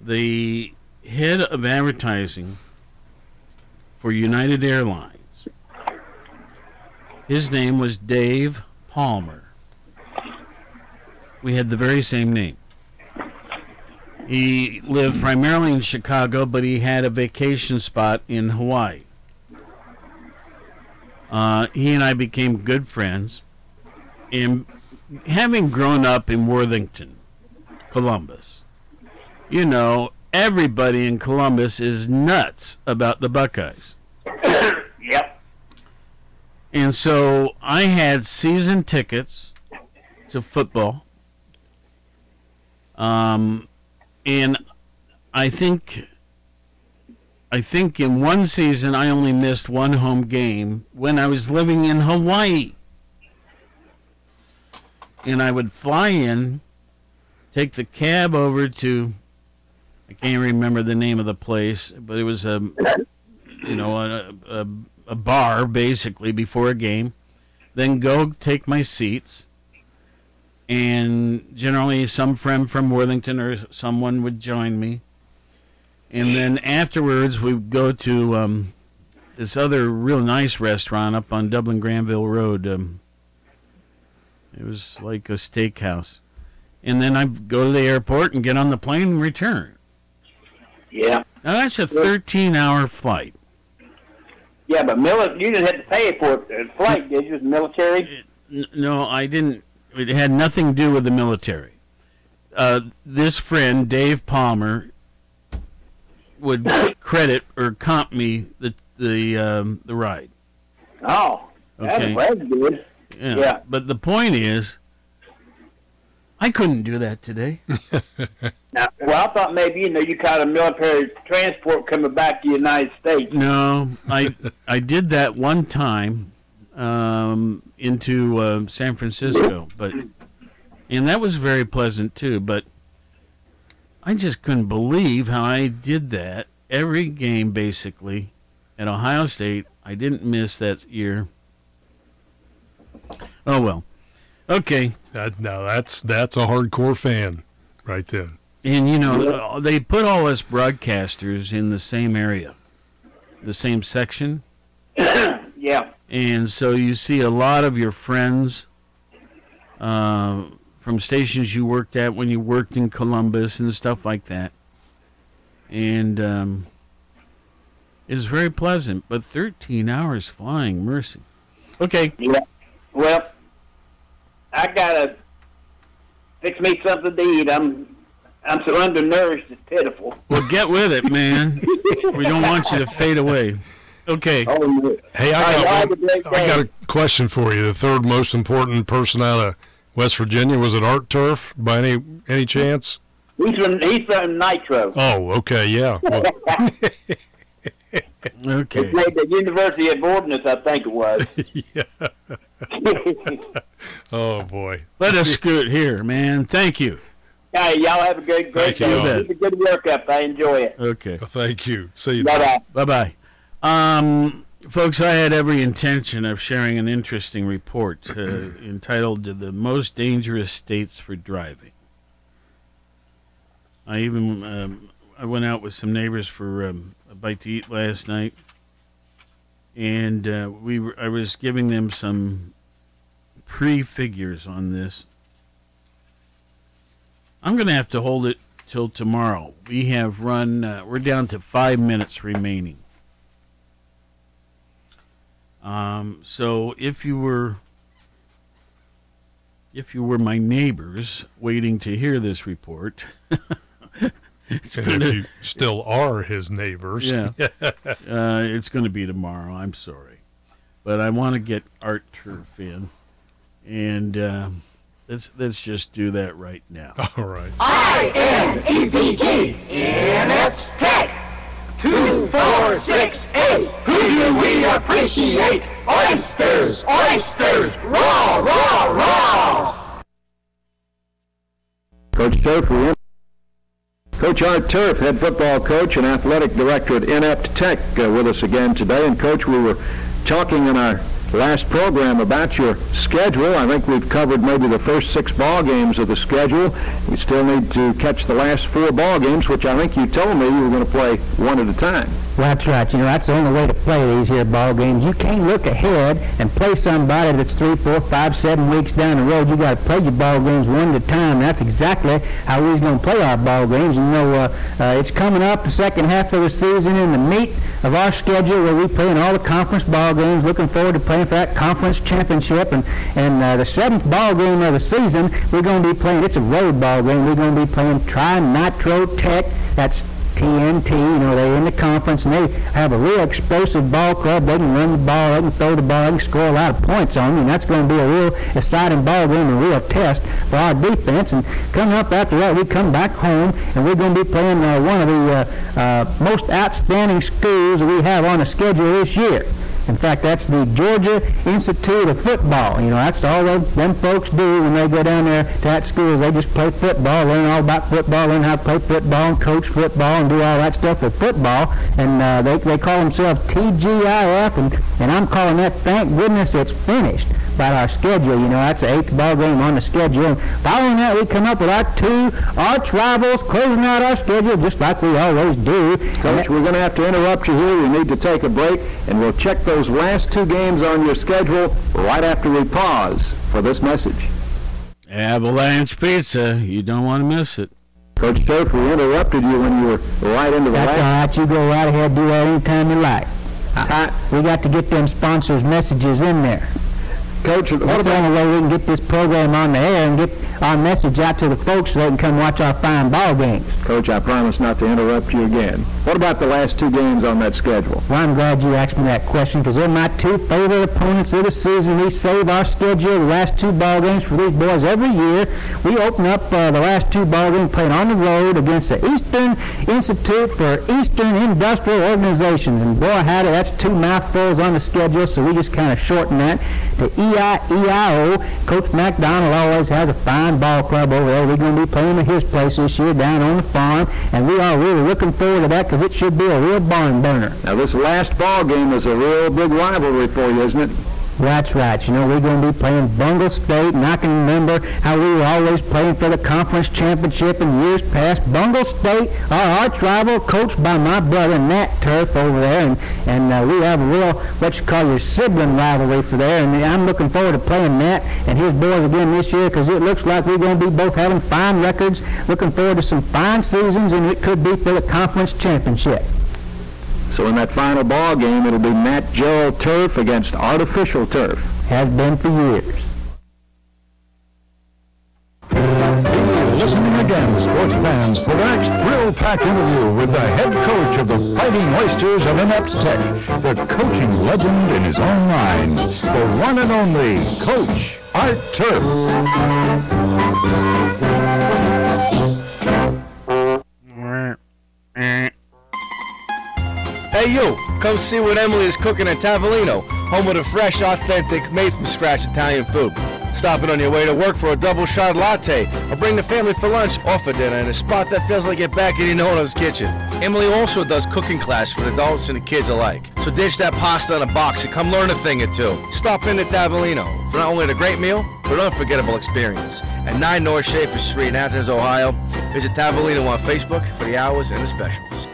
the head of advertising for United Airlines, his name was Dave Palmer. We had the very same name. He lived primarily in Chicago, but he had a vacation spot in Hawaii. Uh, he and I became good friends. And having grown up in Worthington, Columbus, you know, everybody in Columbus is nuts about the Buckeyes. Yep. And so I had season tickets to football. Um, and I think I think in one season I only missed one home game when I was living in Hawaii. And I would fly in, take the cab over to I can't remember the name of the place, but it was a you know a, a, a bar basically before a game. Then go take my seats and generally some friend from Worthington or someone would join me. And then afterwards, we would go to um, this other real nice restaurant up on Dublin Granville Road. Um, it was like a steakhouse, and then I'd go to the airport and get on the plane and return. Yeah. Now that's a 13-hour flight. Yeah, but mili- you didn't have to pay for it. uh, flight, did you? It was military. No, I didn't. It had nothing to do with the military. Uh, this friend, Dave Palmer, would credit or comp me the the um, the ride. Oh, that's, Okay. that's good. Yeah. Yeah. But the point is, I couldn't do that today. Now, well, I thought maybe you know you caught a military transport coming back to the United States. No, I I did that one time um, into uh, San Francisco, but and that was very pleasant too. But I just couldn't believe how I did that every game basically at Ohio State. I didn't miss that year. Oh well, okay. That, now that's that's a hardcore fan, right there. And you know, uh, they put all us broadcasters in the same area, the same section. Yeah. And so you see a lot of your friends uh, from stations you worked at when you worked in Columbus and stuff like that. And um, it's very pleasant, but 13 hours flying, mercy. Okay. Yeah. Well, I gotta fix me something to eat. I'm I'm so undernourished. It's pitiful. Well, get with it, man. we don't want you to fade away. Okay. Oh, Hey, I got, one- a I got a question for you. The third most important person out of West Virginia was it Art Turf by any any chance? He's from he's from Nitro. Oh, okay, yeah. Well, Okay. He played at the University of Ordnance, I think it was. oh boy. Let us scoot here, man. Thank you. Hey, y'all have a good, great Thank you, day. Don. Keep a good work up. I enjoy it. Okay. Thank you. See you. Bye-bye. Bye bye. Um, folks, I had every intention of sharing an interesting report uh, entitled The Most Dangerous States for Driving. I even um, I went out with some neighbors for um, a bite to eat last night, and uh, we were, I was giving them some pre figures on this. I'm going to have to hold it till tomorrow. We have run. Uh, we're down to five minutes remaining. Um, so if you were if you were my neighbors waiting to hear this report, it's And gonna, if you still are his neighbors. yeah, uh, it's going to be tomorrow. I'm sorry, but I want to get Art Turf in, and uh, let's let's just do that right now. All right. I-N-E-P-T, Inept Tech. Two, four, six, eight. Who do we appreciate? Oysters, oysters, raw, raw, raw. Coach Turf, Coach Art Turf, head football coach and athletic director at Inept Tech, uh, with us again today. And Coach, we were talking in our last program about your schedule. I think we've covered maybe the first six ball games of the schedule. We still need to catch the last four ball games, which I think you told me you were going to play one at a time. That's right. You know, that's the only way to play these here ball games. You can't look ahead and play somebody that's three, four, five, seven weeks down the road. You got to play your ball games one at a time. That's exactly how we're going to play our ball games. You know, uh, uh, it's coming up the second half of the season in the meat of our schedule where we're playing all the conference ball games. Looking forward to playing for that conference championship. And and uh, the seventh ball game of the season, we're going to be playing. It's a road ball game. We're going to be playing Tri Nitro Tech. That's TNT, you know, they're in the conference and they have a real explosive ball club. They can run the ball, they can throw the ball, they can score a lot of points on you, and that's going to be a real exciting ball game, a real test for our defense. And coming up after that, we come back home and we're going to be playing uh, one of the uh, uh, most outstanding schools that we have on the schedule this year. In fact, that's the Georgia Institute of Football. You know, that's all those, them folks do when they go down there to that school. They just play football, learn all about football, learn how to play football, and coach football, and do all that stuff with football. And uh, they, they call themselves TGIF, and, and I'm calling that, thank goodness it's finished. About our schedule. You know, that's the eighth ball game on the schedule. And following that, we come up with our two arch rivals closing out our schedule just like we always do. Coach, we're going to have to interrupt you here. We need to take a break, and we'll check those last two games on your schedule right after we pause for this message. Avalanche Pizza. You don't want to miss it. Coach Turf, we interrupted you when you were right into the That's all last. right. You go right ahead, do that anytime you like. Uh, we got to get them sponsors' messages in there. Coach, what That's the about only way we can get this program on the air and get our message out to the folks so they can come watch our fine ball games. Coach? I promise not to interrupt you again. What about the last two games on that schedule? Well, I'm glad you asked me that question because they're my two favorite opponents of the season. We save our schedule, the last two ball games for these boys every year. We open up uh, the last two ball games playing on the road against the Eastern Institute for Eastern Industrial Organizations. And boy, howdy, that's two mouthfuls on the schedule, so we just kind of shorten that to EIEIO. Coach McDonald always has a fine ball club over there. We're going to be playing at his place this year down on the farm, and we are really looking forward to that because it should be a real barn burner. Now, this last ball game is a real big rivalry for you, isn't it? That's right. You know, we're going to be playing Bungle State, and I can remember how we were always playing for the conference championship in years past. Bungle State, our arch rival, coached by my brother Nat Turf over there, and, and uh, we have a real, what you call your sibling rivalry for there, and I'm looking forward to playing Nat and his boys again this year because it looks like we're going to be both having fine records, looking forward to some fine seasons, and it could be for the conference championship. So in that final ball game, it'll be Nat Gerald turf against artificial turf. Has been for years. Listening again, sports fans, for the next thrill-packed interview with the head coach of the Fighting Oysters of Inept Tech, the coaching legend in his own mind, the one and only Coach Art Turf. You, come see what Emily is cooking at Tavolino, home of the fresh, authentic, made from scratch Italian food. Stop in on your way to work for a double shot latte, or bring the family for lunch or for dinner in a spot that feels like you're back in your own's kitchen. Emily also does cooking class for the adults and the kids alike. So ditch that pasta in a box and come learn a thing or two. Stop in at Tavolino for not only a great meal, but an unforgettable experience. At 9 North Shafer Street in Athens, Ohio, visit Tavolino on Facebook for the hours and the specials.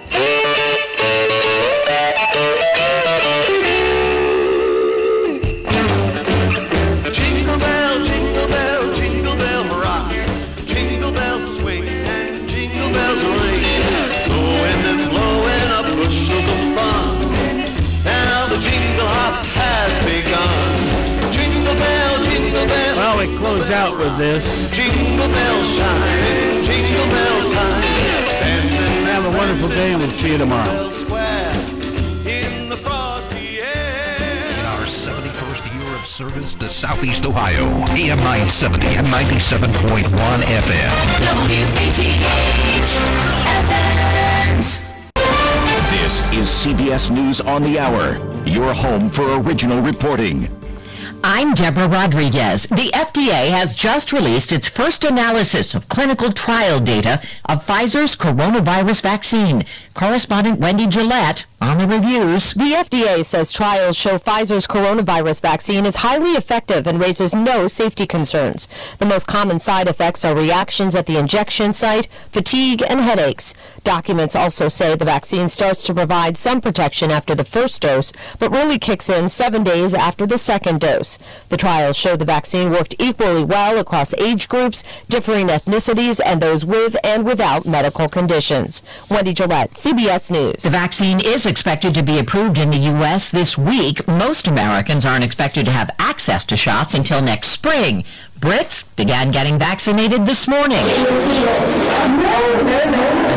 Jingle bell. Well, we close out with this. Jingle bells chime, jingle bell time. Dancing. Have a wonderful day, and we'll see you tomorrow. In the frosty air. In our 71st year of service to Southeast Ohio, AM 970 and 97.1 FM. This is CBS News on the Hour, your home for original reporting. I'm Deborah Rodriguez. The FDA has just released its first analysis of clinical trial data of Pfizer's coronavirus vaccine. Correspondent Wendy Gillette on the reviews. The FDA says trials show Pfizer's coronavirus vaccine is highly effective and raises no safety concerns. The most common side effects are reactions at the injection site, fatigue, and headaches. Documents also say the vaccine starts to provide some protection after the first dose, but really kicks in seven days after the second dose. The trials show the vaccine worked equally well across age groups, differing ethnicities, and those with and without medical conditions. Wendy Gillette, CBS News. The vaccine is expected to be approved in the U.S. this week. Most Americans aren't expected to have access to shots until next spring. Brits began getting vaccinated this morning.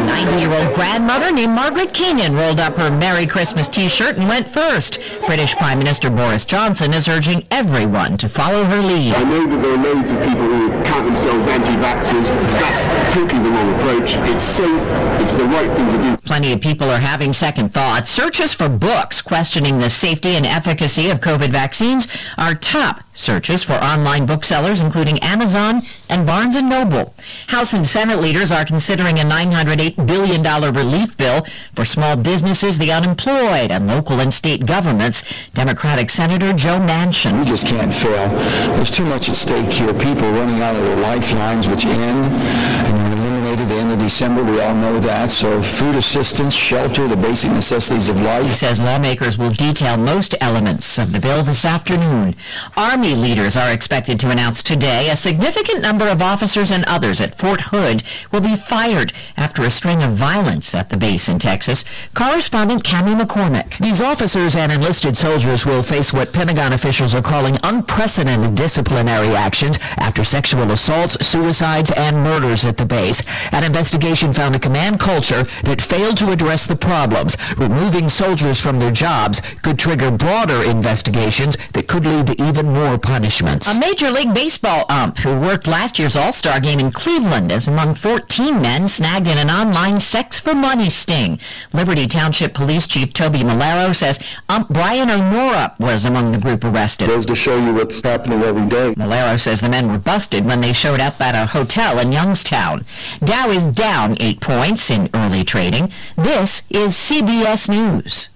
A 90-year-old grandmother named Margaret Keenan rolled up her Merry Christmas T-shirt and went first. British Prime Minister Boris Johnson is urging everyone to follow her lead. I know that there are loads of people who count themselves anti-vaxxers. That's totally the wrong approach. It's safe. It's the right thing to do. Plenty of people are having second thoughts. Searches for books questioning the safety and efficacy of COVID vaccines are top searches for online booksellers, including Amazon and Barnes & Noble. House and Senate leaders are considering a $908 billion relief bill for small businesses, the unemployed, and local and state governments. Democratic Senator Joe Manchin. We just can't fail. There's too much at stake here. People running out of their lifelines, which end and are at the end of December. We all know that. So food assistance, shelter, the basic necessities of life. He says lawmakers will detail most elements of the bill this afternoon. Army leaders are expected to announce today a significant number of officers and others at Fort Hood will be fired after a string of violence at the base in Texas. Correspondent Cami McCormick. These officers and enlisted soldiers will face what Pentagon officials are calling unprecedented disciplinary actions after sexual assaults, suicides, and murders at the base. An investigation found a command culture that failed to address the problems. Removing soldiers from their jobs could trigger broader investigations that could lead to even more punishments. A Major League Baseball ump who worked last year's All-Star game in Cleveland is among 14 men snagged in an online sex for money sting. Liberty Township Police Chief Toby Meloro says ump Brian O'Nora was among the group arrested. Goes to show you what's happening every day. Meloro says the men were busted when they showed up at a hotel in Youngstown. Dow is down eight points in early trading. This is CBS News.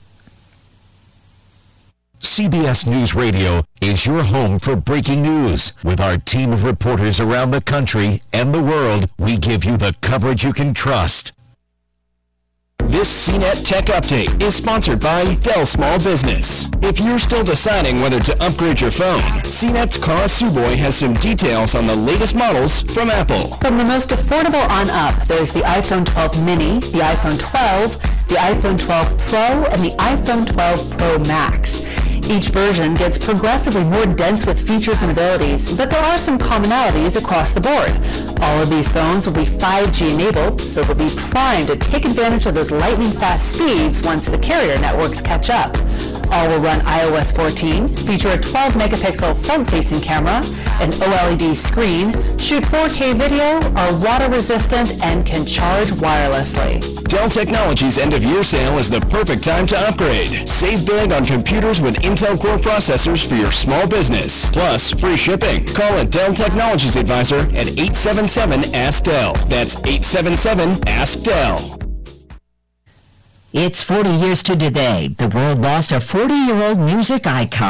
CBS News Radio is your home for breaking news. With our team of reporters around the country and the world, we give you the coverage you can trust. This CNET Tech Update is sponsored by Dell Small Business. If you're still deciding whether to upgrade your phone, CNET's Kara Suboy has some details on the latest models from Apple. From the most affordable on up, there's the iPhone 12 mini, the iPhone 12, the iPhone 12 Pro, and the iPhone 12 Pro Max. Each version gets progressively more dense with features and abilities, but there are some commonalities across the board. All of these phones will be 5G enabled, so they'll be primed to take advantage of those lightning fast speeds once the carrier networks catch up. All will run iOS 14, feature a 12 megapixel front-facing camera, an OLED screen, shoot 4K video, are water resistant, and can charge wirelessly. Dell Technologies end of year sale is the perfect time to upgrade. Save big on computers with Intel Core processors for your small business. Plus, free shipping. Call a Dell Technologies advisor at 877-ASK-DELL. That's 877-ASK-DELL. It's 40 years to today. The world lost a 40-year-old music icon.